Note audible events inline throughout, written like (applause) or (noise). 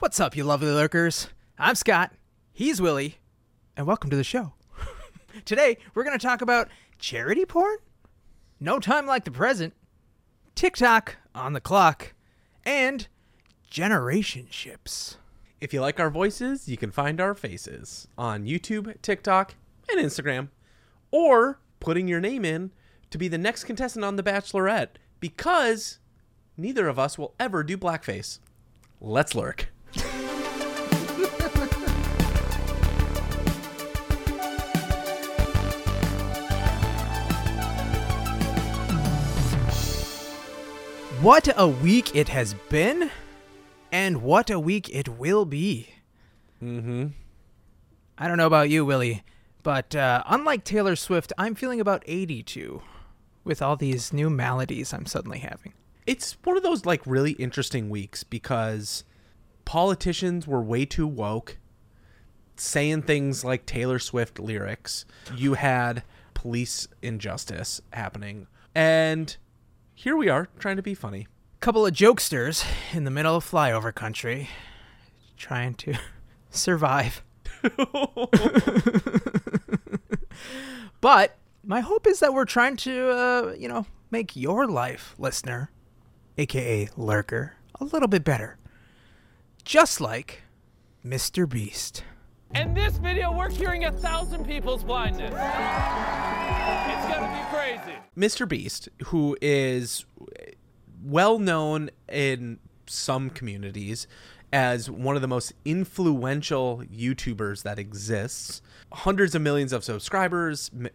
What's up, you lovely lurkers? I'm Scott. He's Willie. And welcome to the show. (laughs) Today, we're going to talk about charity porn, no time like the present, TikTok on the clock, and generation ships. If you like our voices, you can find our faces on YouTube, TikTok, and Instagram, or putting your name in to be the next contestant on The Bachelorette because neither of us will ever do blackface. Let's lurk. What a week it has been, and what a week it will be. Mm-hmm. I don't know about you, Willie, but uh, unlike Taylor Swift, I'm feeling about 82 with all these new maladies I'm suddenly having. It's one of those like really interesting weeks because politicians were way too woke, saying things like Taylor Swift lyrics. You had police injustice happening, and here we are trying to be funny. Couple of jokesters in the middle of flyover country trying to (laughs) survive. (laughs) but my hope is that we're trying to, uh, you know, make your life, listener, aka lurker, a little bit better. Just like Mr. Beast. In this video, we're curing a thousand people's blindness. It's gonna be crazy. Mr. Beast, who is well known in some communities as one of the most influential YouTubers that exists, hundreds of millions of subscribers, m-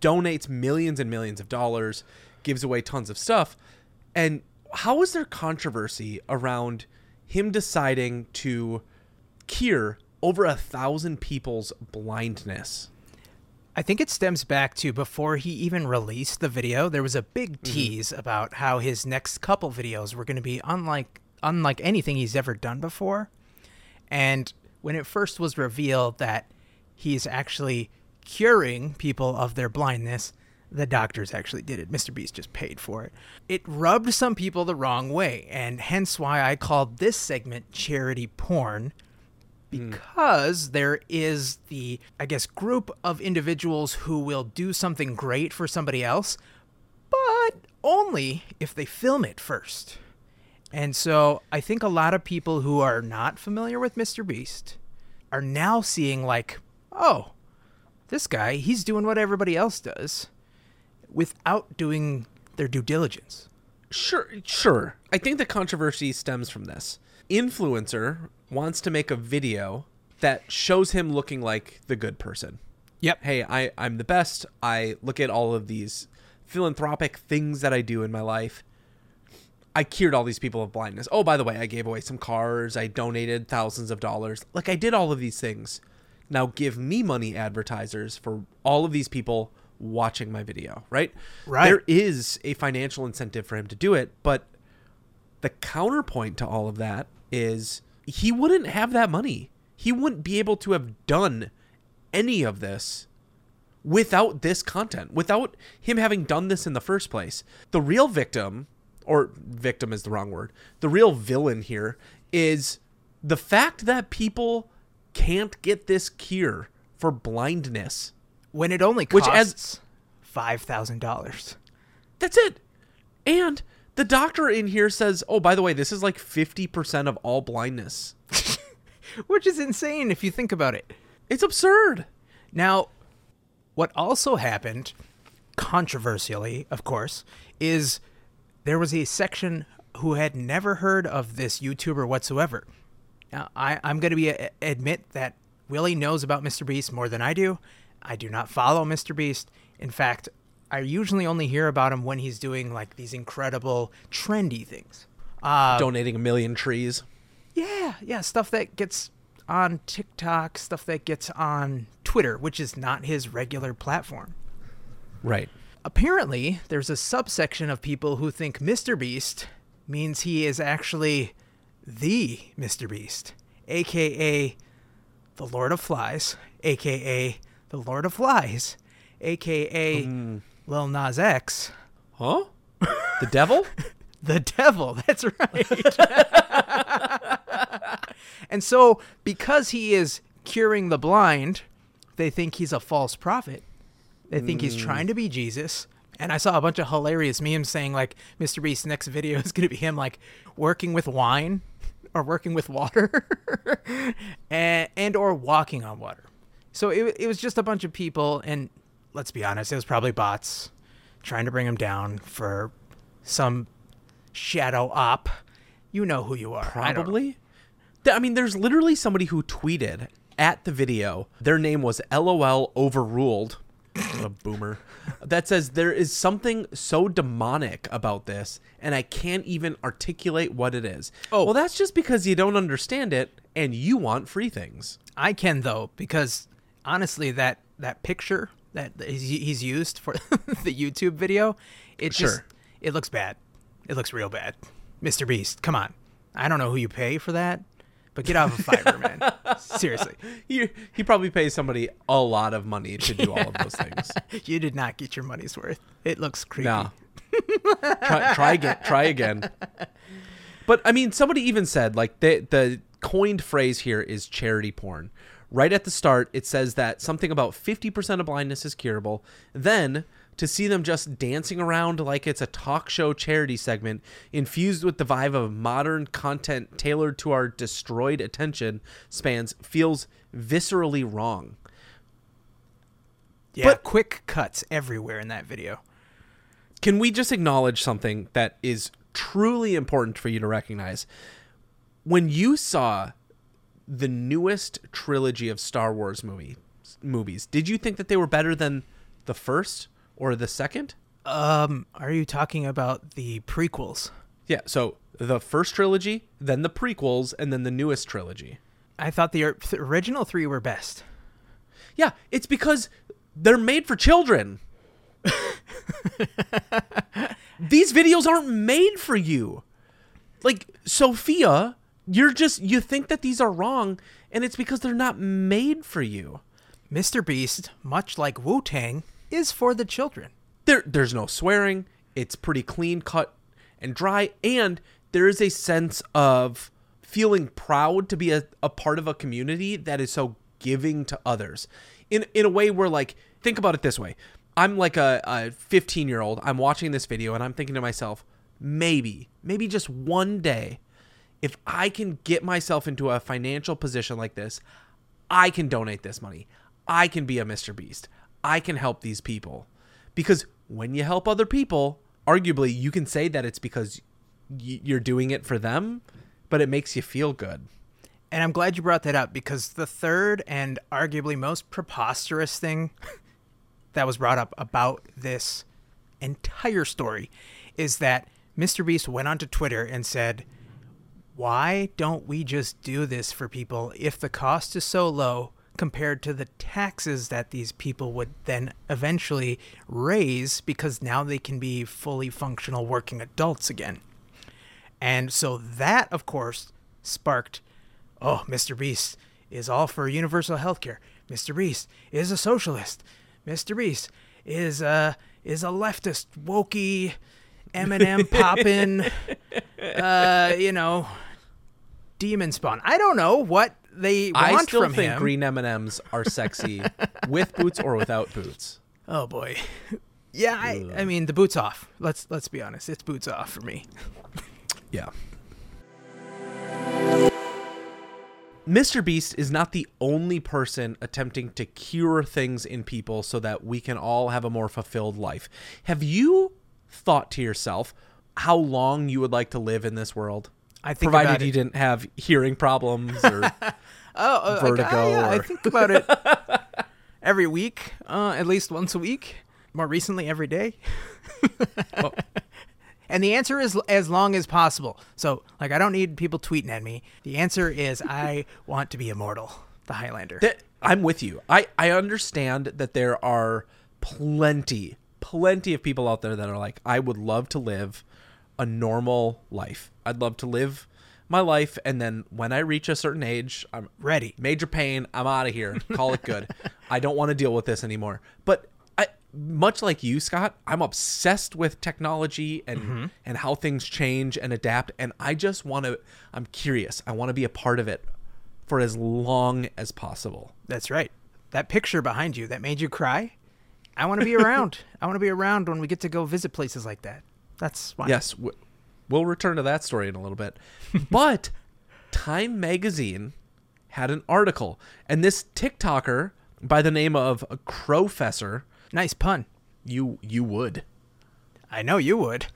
donates millions and millions of dollars, gives away tons of stuff. And how is there controversy around him deciding to cure over a thousand people's blindness? I think it stems back to before he even released the video, there was a big mm-hmm. tease about how his next couple videos were going to be unlike unlike anything he's ever done before. And when it first was revealed that he's actually curing people of their blindness, the doctors actually did it. Mr. Beast just paid for it. It rubbed some people the wrong way, and hence why I called this segment charity porn Hmm. because there is the i guess group of individuals who will do something great for somebody else but only if they film it first and so i think a lot of people who are not familiar with mr beast are now seeing like oh this guy he's doing what everybody else does without doing their due diligence Sure, sure. I think the controversy stems from this. Influencer wants to make a video that shows him looking like the good person. yep Hey, I, I'm the best. I look at all of these philanthropic things that I do in my life. I cured all these people of blindness. Oh, by the way, I gave away some cars. I donated thousands of dollars. Like, I did all of these things. Now, give me money, advertisers, for all of these people watching my video, right? Right. There is a financial incentive for him to do it, but the counterpoint to all of that is he wouldn't have that money. He wouldn't be able to have done any of this without this content, without him having done this in the first place. The real victim, or victim is the wrong word, the real villain here is the fact that people can't get this cure for blindness. when it only Which costs as- $5000 That's it. And the doctor in here says, oh, by the way, this is like 50% of all blindness. (laughs) which is insane if you think about it It's absurd. Now, what also happened, controversially, of course, is there was a section who had never heard of this YouTuber whatsoever. Now, I, I'm going to be a, admit that Willie knows about Mr. Beast more than I do. I do not follow Mr. Beast. In fact, I usually only hear about him when he's doing like these incredible trendy things. Uh, Donating a million trees. yeah, yeah, stuff that gets on TikTok, stuff that gets on Twitter, which is not his regular platform. Right. Apparently, there's a subsection of people who think Mr. Beast means he is actually the Mr. Beast, aka the Lord of Flies, aka the Lord of Flies, aka Lil Nas X, Huh? The devil? (laughs) the devil. That's right. (laughs) And so, because he is curing the blind, they think he's a false prophet. They think he's mm. trying to be Jesus. And I saw a bunch of hilarious memes saying like Mr. Beast's next video (laughs) is going to be him like working with wine or working with water and and or walking on water. So it it was just a bunch of people and let's be honest, it was probably bots trying to bring him down for some shadow op. You know who you are. I don't know. Probably. Th- I mean, there's literally somebody who tweeted at the video. Their name was LOL overruled. A boomer. (laughs) That says there is something so demonic about this, and I can't even articulate what it is. Oh. well, that's just because you don't understand it, and you want free things. I can though because honestly, that that picture that he's, he's used for (laughs) the YouTube video, it just it looks bad. It looks real bad. Mr. Beast, come on. I don't know who you pay for that, but get off of Fiverr, man. (laughs) Seriously, He he probably pays somebody a lot of money to do all of those things. (laughs) you did not get your money's worth. It looks creepy. No. try, try again. Try again. But I mean, somebody even said like the the coined phrase here is charity porn. Right at the start, it says that something about fifty percent of blindness is curable. Then to see them just dancing around like it's a talk show charity segment infused with the vibe of modern content tailored to our destroyed attention spans feels viscerally wrong. Yeah, But- quick cuts everywhere in that video. Can we just acknowledge something that is truly important for you to recognize? When you saw the newest trilogy of Star Wars movie movies, did you think that they were better than the first or the second? Um, are you talking about the prequels? Yeah, so the first trilogy, then the prequels, and then the newest trilogy. I thought the original three were best. Yeah, it's because they're made for children. (laughs) These videos aren't made for you. Like Sophia, you're just you think that these are wrong and it's because they're not made for you. Mr. Beast, much like Wu Tang, is for the children. There there's no swearing. It's pretty clean cut and dry and there is a sense of feeling proud to be a, a part of a community that is so giving to others. In in a way where like think about it this way. I'm like a, a 15 year old. I'm watching this video and I'm thinking to myself, maybe, maybe just one day, if I can get myself into a financial position like this, I can donate this money. I can be a Mr. Beast. I can help these people. Because when you help other people, arguably you can say that it's because you're doing it for them, but it makes you feel good. And I'm glad you brought that up because the third and arguably most preposterous thing that was brought up about this entire story is that Mr. Beast went onto Twitter and said, Why don't we just do this for people if the cost is so low compared to the taxes that these people would then eventually raise because now they can be fully functional working adults again? And so that, of course, sparked oh, Mr. Beast is all for universal health care. Mr. Beast is a socialist. Mr. Beast is a is a leftist, wokey, Eminem (laughs) poppin', uh, you know, demon spawn. I don't know what they want I still from think him. green M&Ms are sexy (laughs) with boots or without boots. Oh boy, (laughs) yeah. I, I mean, the boots off. Let's let's be honest. It's boots off for me. (laughs) Yeah. Mr. Beast is not the only person attempting to cure things in people so that we can all have a more fulfilled life. Have you thought to yourself how long you would like to live in this world? I think Provided it- didn't have hearing problems or (laughs) Oh, like, vertigo yeah, I or- think about it (laughs) every week, uh, at least once a week. More recently, every day. (laughs) And the answer is as long as possible. So, like, I don't need people tweeting at me. The answer is I want to be immortal, the Highlander. that I'm with you. I I understand that there are plenty plenty of people out there that are like I would love to live a normal life. I'd love to live my life and then when I reach a certain age, I'm Ready. Major pain, I'm out of here. Call it good. (laughs) I don't want to deal with this anymore. But I much like you, Scott, I'm obsessed with technology and mm-hmm. and how things change and adapt and I just want to I'm curious. I want to be a part of it for as long as possible. That's right. That picture behind you that made you cry. I want to be around. (laughs) I want to be around when we get to go visit places like that. That's why. Yes, we'll return to that story in a little bit. (laughs) but Time Magazine had an article, and this TikToker by the name of Crowfessor, Nice pun. you you would. I know you would.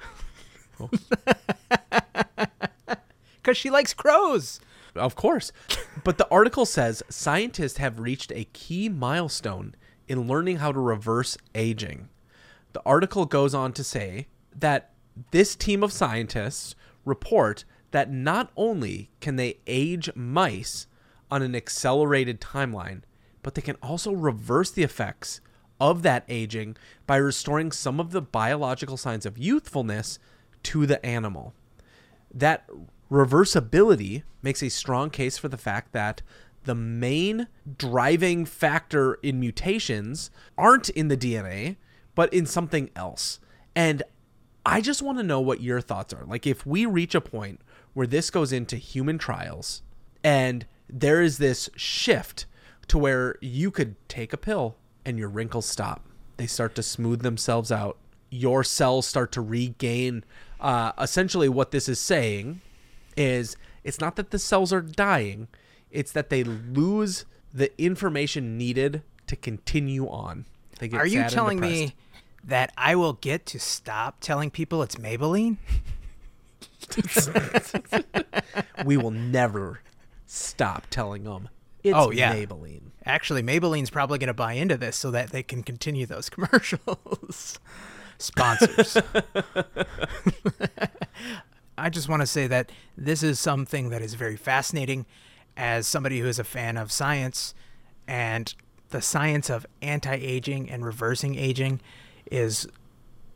Because (laughs) she likes crows. Of course. But the article says scientists have reached a key milestone in learning how to reverse aging. The article goes on to say that this team of scientists report that not only can they age mice on an accelerated timeline, but they can also reverse the effects of that aging by restoring some of the biological signs of youthfulness to the animal that reversibility makes a strong case for the fact that the main driving factor in mutations aren't in the DNA, but in something else. And I just want to know what your thoughts are. Like, if we reach a point where this goes into human trials and there is this shift to where you could take a pill and your wrinkles stop, they start to smooth themselves out, your cells start to regain. Uh, essentially, what this is saying is it's not that the cells are dying, it's that they lose the information needed to continue on. They get Are you telling me. That I will get to stop telling people it's Maybelline? (laughs) we will never stop telling them it's Oh, yeah. Maybelline. Actually, Maybelline's probably going to buy into this so that they can continue those (laughs) commercials. Sponsors. (laughs) I just want to say that this is something that is very fascinating as somebody who is a fan of science and the science of anti-aging and reversing aging is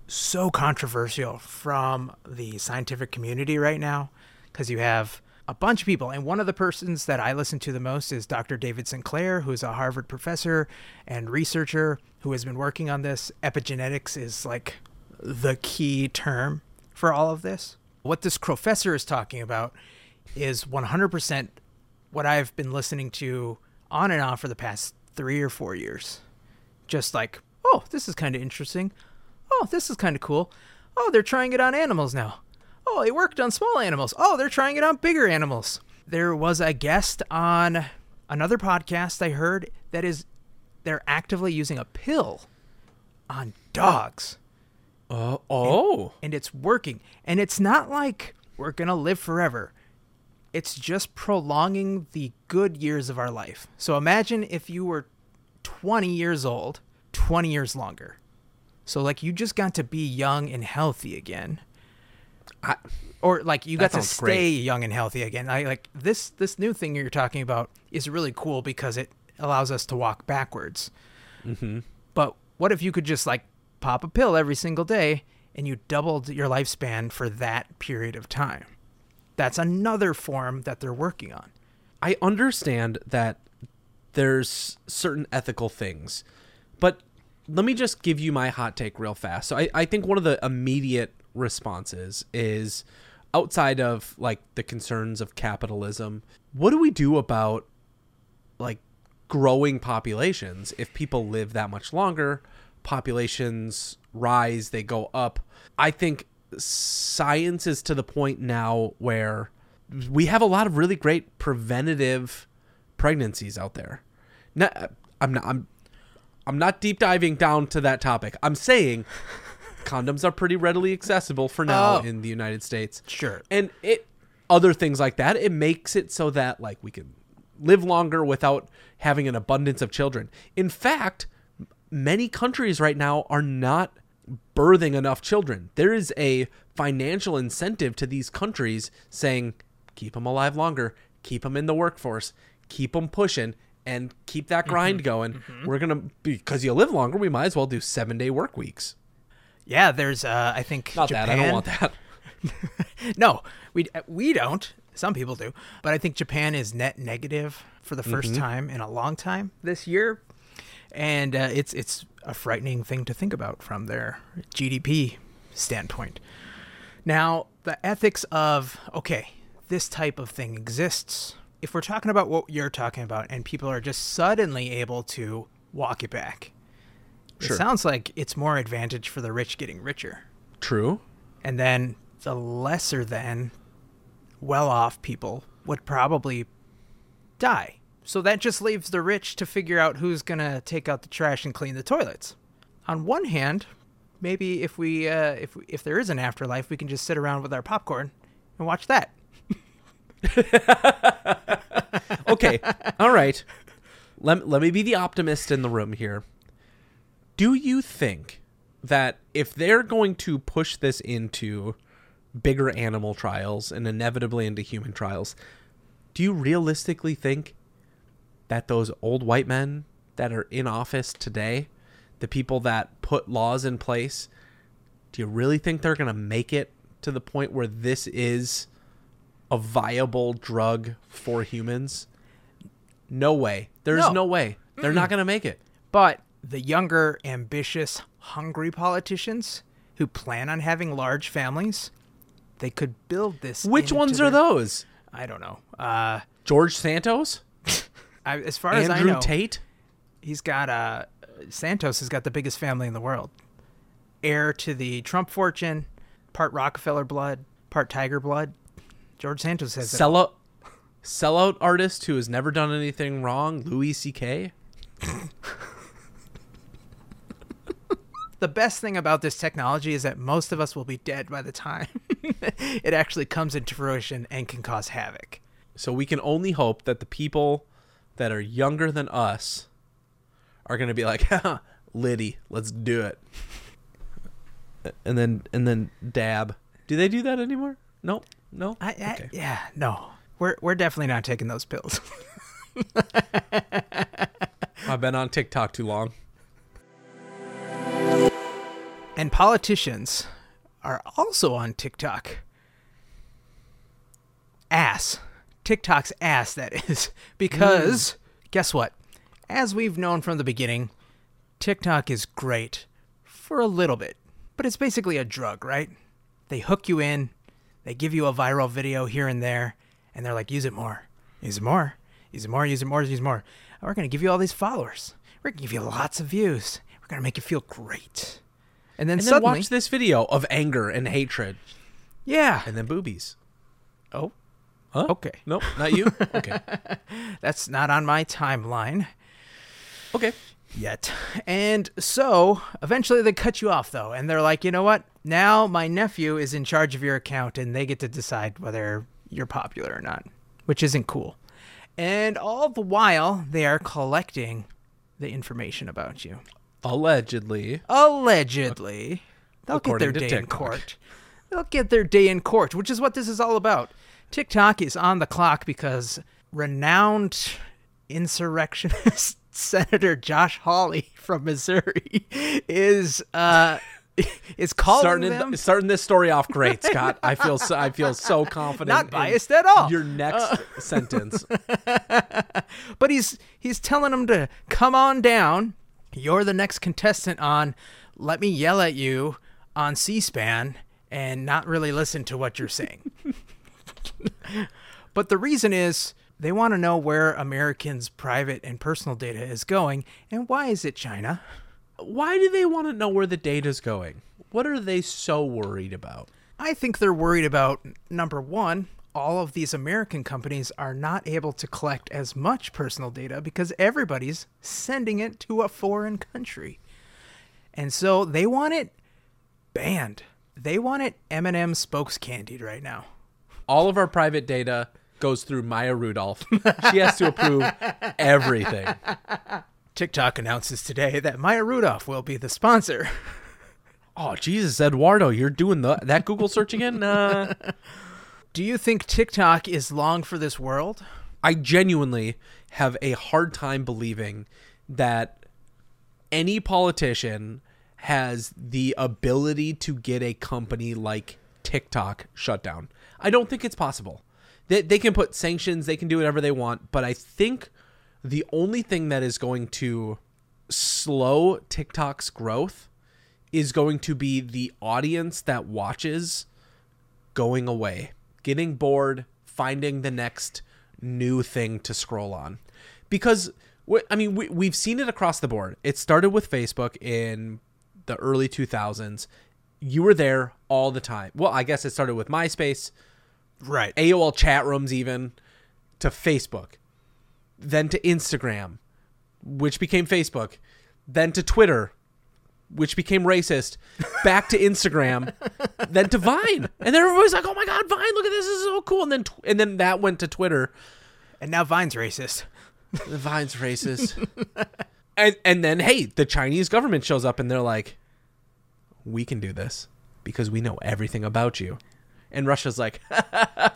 so controversial from the scientific community right now because you have a bunch of people. And one of the persons that i listen to the most is dr david sinclair who's a harvard professor and researcher who has been working on this. Epigenetics is like the key term for all of this. What this professor is talking about is 100% what i've been listening to on and off for the past three or four years. Just like oh this is kind of interesting oh, this is kind of cool. Oh, they're trying it on animals now. Oh, it worked on small animals. Oh, they're trying it on bigger animals. There was a guest on another podcast I heard that is they're actively using a pill on dogs Uh, oh. and it's working. And it's not like we're going to live forever. It's just prolonging the good years of our life. So imagine if you were 20 years old, 20 years longer. So like you just got to be young and healthy again. I, Or like you got to sounds great. stay young and healthy again. I like this this new thing you're talking about is really cool because it allows us to walk backwards. mm-hmm. But what if you could just like pop a pill every single day and you doubled your lifespan for that period of time? That's another form that they're working on. I understand that there's certain ethical things, but let me just give you my hot take real fast. So I, I think one of the immediate responses is outside of like the concerns of capitalism, what do we do about like growing populations? If people live that much longer populations rise they go up. I think science is to the point now where we have a lot of really great preventative pregnancies out there. Not, i'm not i'm i'm not deep diving down to that topic. I'm saying (laughs) condoms are pretty readily accessible for now Oh. in the united states. Sure. and it other things like that it makes it so that like we can live longer without having an abundance of children. In fact many countries right now are not birthing enough children. There is a financial incentive to these countries saying keep them alive longer. Keep them in the workforce. Keep them pushing and keep that mm-hmm. grind going mm-hmm. we're gonna because you live longer we might as well do seven day work weeks Yeah, there's uh I think not Japan. that i don't want that (laughs) no, we uh, we don't. Some people do, but I think Japan is net negative for the 1st mm-hmm. time in a long time this year, and uh, it's it's a frightening thing to think about from their GDP standpoint. Now, the ethics of okay, this type of thing exists. If we're talking about what you're talking about and people are just suddenly able to walk it back, Sure. it sounds like it's more advantage for the rich getting richer. True. And then the lesser than well off people would probably die. So that just leaves the rich to figure out who's going to take out the trash and clean the toilets. On one hand, maybe if we uh, if we, if there is an afterlife, we can just sit around with our popcorn and watch that. (laughs) Okay. All right. Let, let me be the optimist in the room here. Do you think that if they're going to push this into bigger animal trials and inevitably into human trials, do you realistically think that those old white men that are in office today, the people that put laws in place, do you really think they're going to make it to the point where this is a viable drug for humans? No way. There's No. no, way. They're not going to make it. But the younger, ambitious, hungry politicians who plan on having large families, they could build this. Which ones are their- those? I don't know. Uh, George Santos? (laughs) I, as far as I Andrew know, Tate? he's got uh Santos has got the biggest family in the world. Heir to the Trump fortune, part Rockefeller blood, part Tiger blood. George Santos has it. Sellout sellout artist who has never done anything wrong, Louis C.K. The best thing about this technology is that most of us will be dead by the time (laughs) it actually comes into fruition and can cause havoc. So we can only hope that the people that are younger than us are going to be like, (laughs) "Haha, Liddy, let's do it." And then and then dab. Do they do that anymore? No. No. I, I okay. yeah, no. We're we're definitely not taking those pills. (laughs) I've been on TikTok too long. and politicians are also on TikTok. Ass. TikTok's ass, that is. (laughs) Because, guess what? As we've known from the beginning, TikTok is great for a little bit, but it's basically a drug, right? They hook you in, they give you a viral video here and there, and they're like, use it more, use it more, use it more, use it more, use it more. And we're going to give you all these followers. We're going to give you lots of views. We're going to make you feel great. And then And then suddenly, watch this video of anger and hatred yeah. and then boobies. Oh, Huh? Okay. Nope, not you. (laughs) Okay. that's not on my timeline Okay. Yet. And so eventually they cut you off though, and they're like, you know what? Now my nephew is in charge of your account, and they get to decide whether you're popular or not, which isn't cool. And all the while, they are collecting the information about you. Allegedly. Allegedly, they'll get their day in court. They'll get their day in court, which is what this is all about. TikTok is on the clock because renowned insurrectionist Senator Josh Hawley from Missouri is uh is calling starting them it- starting this story off great, Scott. I feel so, I feel so (laughs) confident. Not in biased at all. Uh. Your next (laughs) sentence. (laughs) but he's he's telling them to come on down. You're the next contestant on Let Me Yell at You on C-SPAN and not really listen to what you're saying. but the reason is they want to know where Americans' private and personal data is going and why is it China? Why do they want to know where the data's going? What are they so worried about? I think they're worried about number one, all of these American companies are not able to collect as much personal data because everybody's sending it to a foreign country. And so they want it banned. They want it M&M spokes candied right now. All of our private data goes through Maya Rudolph. She has to approve everything. (laughs) TikTok announces today that Maya Rudolph will be the sponsor. Oh Jesus, Eduardo, you're doing the, that Google search again? Uh, (laughs) Do you think TikTok is long for this world? I genuinely have a hard time believing that any politician has the ability to get a company like TikTok shut down. I don't think it's possible. They, they can put sanctions, they can do whatever they want, but I think the only thing that is going to slow TikTok's growth is going to be the audience that watches going away, getting bored, finding the next new thing to scroll on because I mean we, we've seen it across the board. It started with Facebook in the early 2000s. You were there all the time. Well, I guess it started with MySpace, Right. AOL chat rooms, even to Facebook, then to Instagram, which became Facebook, then to Twitter, which became racist, back to Instagram, (laughs) then to Vine, and then everybody's like, "Oh my God, Vine! Look at this! This is so cool!" And then, tw- and then that went to Twitter. and now Vine's racist. The Vine's racist, (laughs) and and then hey, the Chinese government shows up and they're like, "We can do this because we know everything about you," and Russia's like,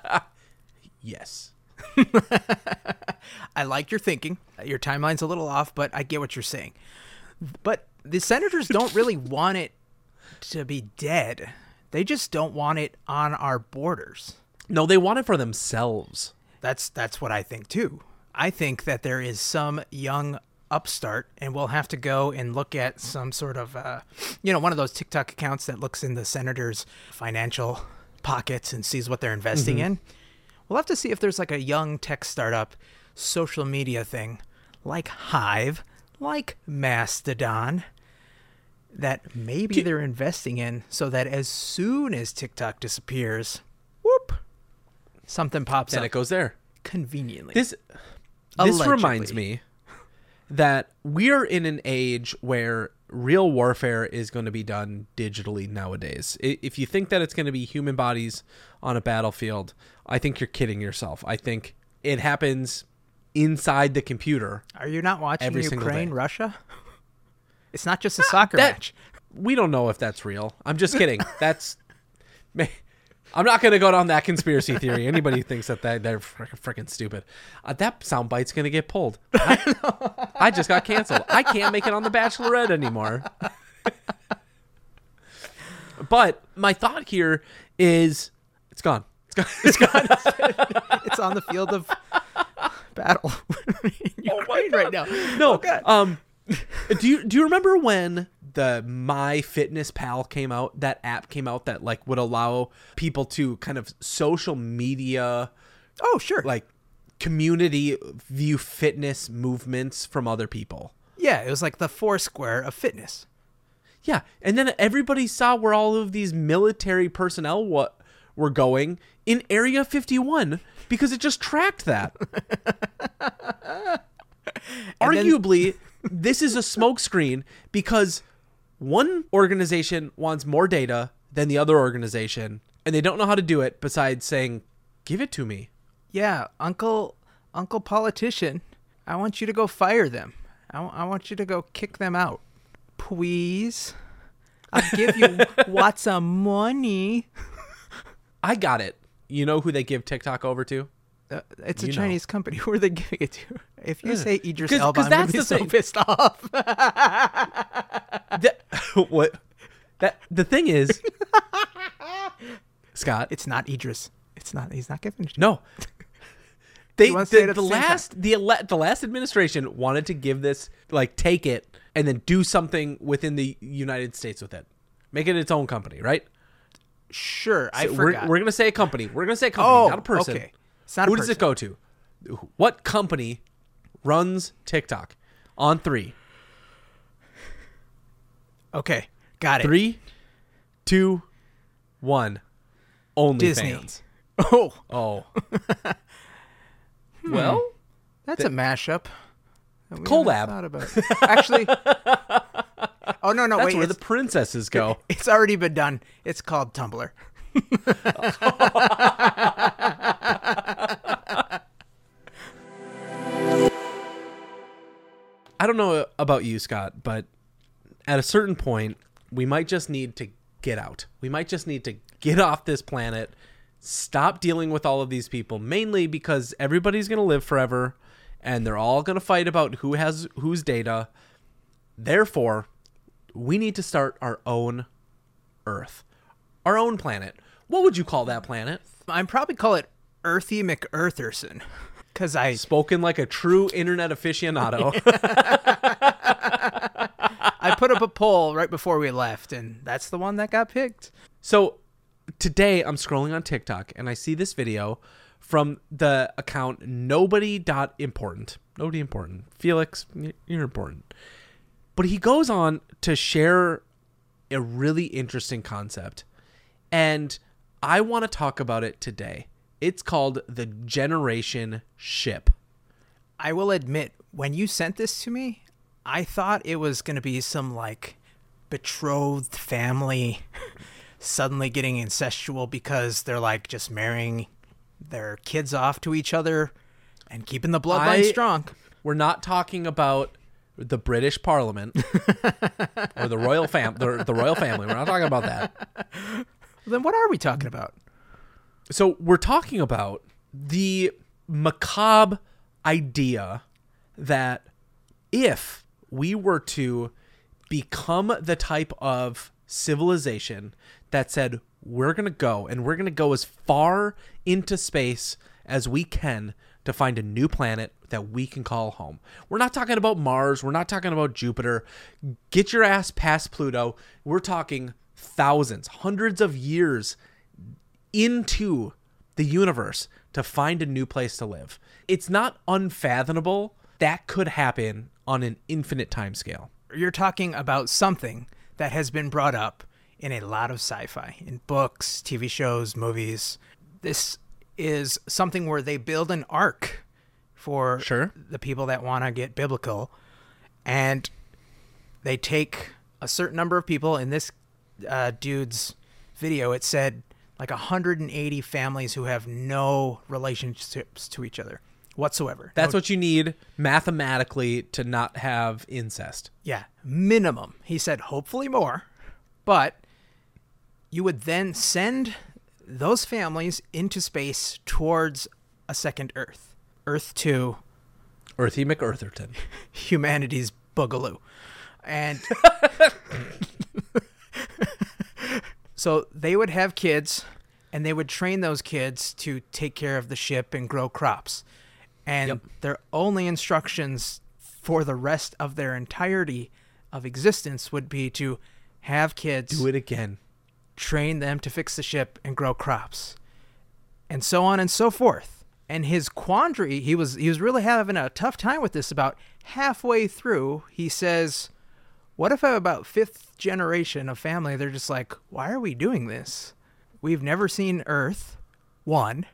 (laughs) "Yes." (laughs) I like your thinking. Your timeline's a little off, but I get what you're saying. But the senators don't really want it to be dead. They just don't want it on our borders. No, they want it for themselves. That's that's what I think too. I think that there is some young upstart, and we'll have to go and look at some sort of, uh, you know, one of those TikTok accounts that looks in the senators' financial pockets and sees what they're investing mm-hmm. in. We'll have to see if there's like a young tech startup social media thing, like Hive, like Mastodon, that maybe they're investing in, so that as soon as TikTok disappears, whoop, something pops Then up it goes there. conveniently. This this reminds me that we are in an age where real warfare is going to be done digitally nowadays. If you think that it's going to be human bodies on a battlefield, I think you're kidding yourself. I think it happens inside the computer. Are you not watching Ukraine. Russia? It's not just a ah, soccer that- match. We don't know if that's real. I'm just kidding. (laughs) that's I'm not going to go down that conspiracy theory. Anybody (laughs) thinks that, that they're freaking, stupid. Uh, that soundbite's going to get pulled. I, (laughs) I just got canceled. I can't make it on The Bachelorette anymore. (laughs) but my thought here is it's gone. It's gone. It's gone. It's on the field of battle in Ukraine right now. No. Oh, um do you do you remember when the My Fitness Pal came out? That app came out that like would allow people to kind of social media Oh, sure. like community view fitness movements from other people. yeah, it was like the Foursquare of fitness. Yeah, and then everybody saw where all of these military personnel what were going in Area 51 because it just tracked that. (laughs) Arguably, this is a smokescreen because one organization wants more data than the other organization, and they don't know how to do it besides saying, "Give it to me." Yeah, Uncle Uncle politician, I want you to go fire them. I, I want you to go kick them out. Please. I'll give you (laughs) lots of money. I got it. You know who they give TikTok over to? Uh, it's a You know. Chinese company. (laughs) Who are they giving it to? If you say Idris 'Cause- Elba, 'cause I'm gonna that's be the so thing. pissed off. That, (laughs) what? That the thing is, (laughs) Scott. it's not Idris. It's not. He's not giving. No. (laughs) They wants to say it the, at the the same last the ele- the last administration wanted to give this like take it and then do something within the United States with it. Make it its own company, right? Sure, I we're, forgot. we're gonna say a company. We're gonna say a company, oh, not a oh, person. okay. It's not a Who does it person. go to? What company runs TikTok? On three. Okay, got it. Three, two, one. Only Disney. fans. Oh, Oh. (laughs) Hmm. well, that's a mashup. that we Collab. thought about. Actually, (laughs) oh no, no, that's wait. where the princesses go. (laughs) it's already been done. It's called Tumblr. I don't know about you, Scott, but at a certain point, we might just need to get out. We might just need to get off this planet, stop dealing with all of these people, mainly because everybody's going to live forever and they're all going to fight about who has whose data. Therefore, we need to start our own Earth, our own planet. What would you call that planet? I'd probably call it Earthy McEartherson, because I Spoken like a true internet aficionado. (laughs) I put up a poll right before we left, and that's the one that got picked. So today I'm scrolling on TikTok and I see this video from the account nobody dot important. Nobody important. Felix, you're important. But he goes on to share a really interesting concept. And I want to talk about it today. It's called the generation ship. I will admit, when you sent this to me, I thought it was going to be some like betrothed family (laughs) suddenly getting incestual because they're like just marrying their kids off to each other and keeping the bloodline I- strong. We're not talking about the British Parliament (laughs) or the royal fam the, the royal family. We're not talking about that. Then what are we talking about? So we're talking about the macabre idea that if we were to become the type of civilization that said we're going to go and we're going to go as far into space as we can to find a new planet that we can call home. We're not talking about Mars, we're not talking about Jupiter. Get your ass past Pluto. We're talking thousands, hundreds of years into the universe to find a new place to live. It's not unfathomable that could happen on an infinite time scale. You're talking about something that has been brought up in a lot of sci-fi, in books, TV shows, movies. This is something where they build an ark for Sure. the people that want to get biblical and they take a certain number of people in this uh, dude's video it said like 180 families who have no relationships to each other whatsoever That's No- what you need mathematically to not have incest. yeah minimum he said hopefully more but you would then send those families into space towards a second earth earth 2 Earthy McEartherton. (laughs) humanity's boogaloo. And (laughs) so they would have kids and they would train those kids to take care of the ship and grow crops. And Yep. their only instructions for the rest of their entirety of existence would be to have kids Do it again. train them to fix the ship and grow crops and so on and so forth and his quandary he was he was really having a tough time with this about halfway through he says what if I'm about fifth generation of family they're just like why are we doing this we've never seen earth one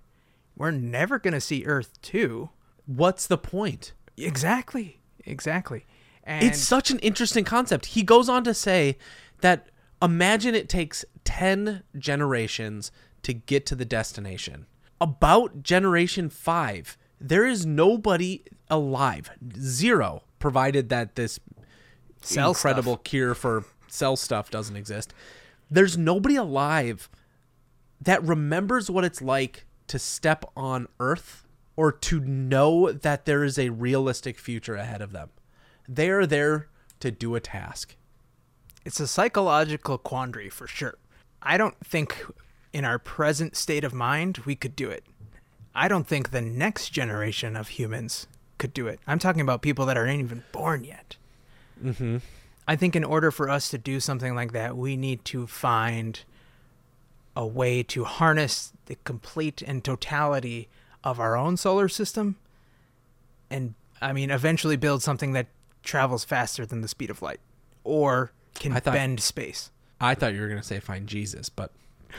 we're never going to see earth two What's the point? exactly exactly and it's such an interesting concept. He goes on to say that imagine it takes 10 generations to get to the destination. About generation 5, there is nobody alive. Zero, provided that this Cell incredible cure for cell stuff doesn't exist. There's nobody alive that remembers what it's like to step on Earth or to know that there is a realistic future ahead of them. They are there to do a task. it's a psychological quandary for sure. I don't think in our present state of mind we could do it. I don't think the next generation of humans could do it. I'm talking about people that aren't even born yet. Mm-hmm. I think in order for us to do something like that, we need to find a way to harness the complete and totality of our own solar system and I mean eventually build something that travels faster than the speed of light or can thought- bend space. I thought you were going to say find Jesus, but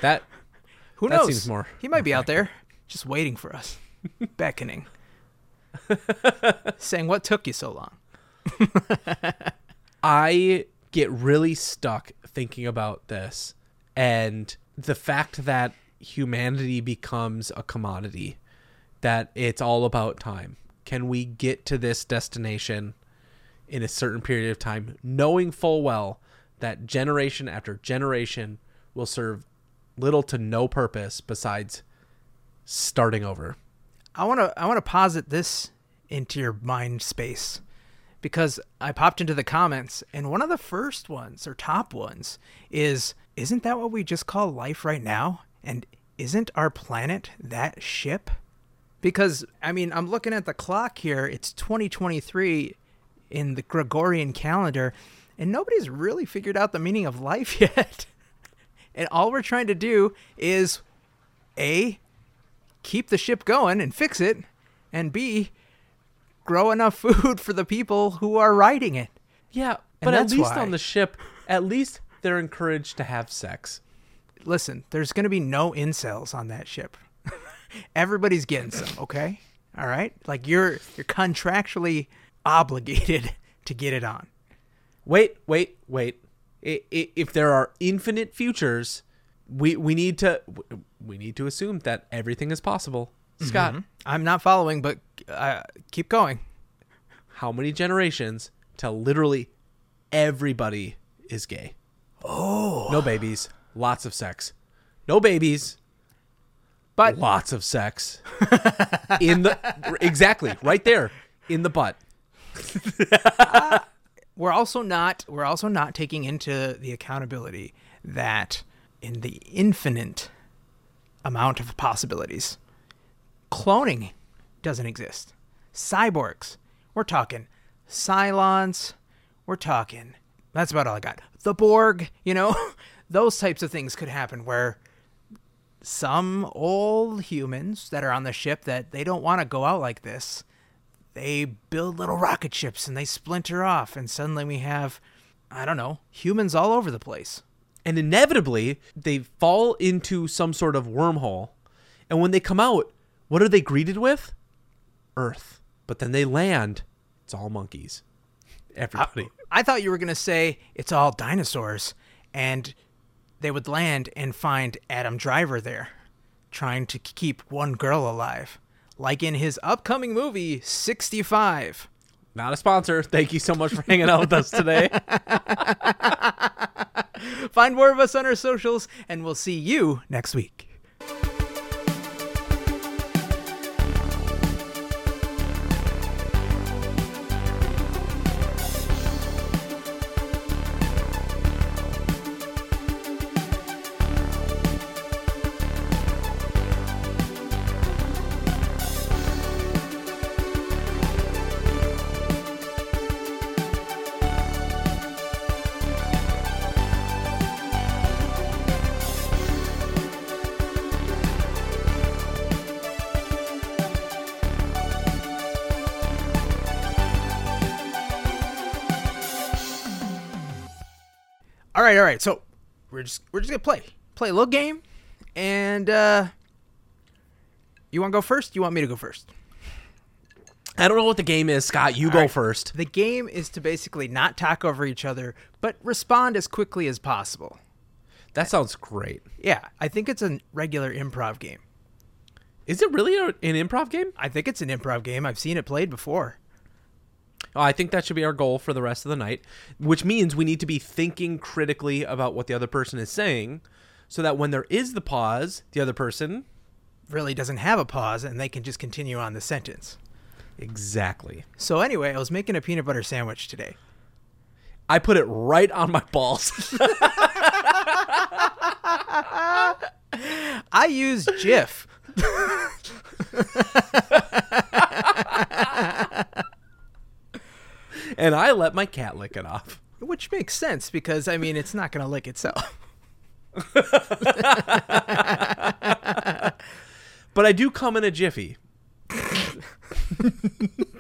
that (laughs) Who That knows? seems more- he might be out there just waiting for us, (laughs) beckoning, (laughs) saying, "What took you so long?" (laughs) I get really stuck thinking about this and the fact that humanity becomes a commodity, that it's all about time. Can we get to this destination in a certain period of time, knowing full well that generation after generation will serve little to no purpose besides starting over? I want to I want to posit this into your mind space because I popped into the comments and one of the first ones or top ones is isn't that what we just call life right now? And isn't our planet that ship? Because I mean, I'm looking at the clock here. It's 2023 in the Gregorian calendar and nobody's really figured out the meaning of life (laughs) yet. and all we're trying to do is a keep the ship going and fix it, and B, grow enough (laughs) food for the people who are riding it. Yeah, but at least why. on the ship, at least they're encouraged to have sex. Listen, there's going to be no incels on that ship. (laughs) Everybody's getting some, okay? All right? Like you're you're contractually obligated (laughs) to get it on. Wait, wait, wait. If there are infinite futures, we we need to we need to assume that everything is possible. Scott, mm-hmm. I'm not following, but uh, keep going. how many generations till literally everybody is gay? Oh. No babies, lots of sex. No babies, But lots of sex. in the (laughs) exactly, right there in the butt. we're also not we're also not taking into the accountability that in the infinite amount of possibilities cloning doesn't exist. Cyborgs. We're talking cylons. We're talking that's about all i got. The borg you know? (laughs) Those types of things could happen where some old humans that are on the ship that they don't want to go out like this they build little rocket ships and they splinter off and suddenly we have i don't know humans all over the place. And inevitably they fall into some sort of wormhole. And when they come out what are they greeted with earth but then they land it's all monkeys. Everybody. I thought you were going to say it's all dinosaurs and they would land and find adam driver there trying to keep one girl alive like in his upcoming movie 65 not a sponsor. Thank you so much for hanging out with us today. (laughs) Find more of us on our socials and we'll see you next week all right all so we're just we're just gonna play. Play a little game and uh you want to go first? You want me to go first? I don't know what the game is scott. You go right. first. The game is to basically not talk over each other but respond as quickly as possible. That sounds great. Yeah i think it's a regular improv game. Is it really a, an improv game? I think it's an improv game. I've seen it played before I think that should be our goal for the rest of the night, which means we need to be thinking critically about what the other person is saying so that when there is the pause, the other person. really doesn't have a pause and they can just continue on the sentence Exactly. so anyway i was making a peanut butter sandwich today I put it right on my balls. (laughs) i use jif (laughs) and I let my cat lick it off. which makes sense because i mean it's not gonna lick itself (laughs) But I do come in a jiffy. (laughs)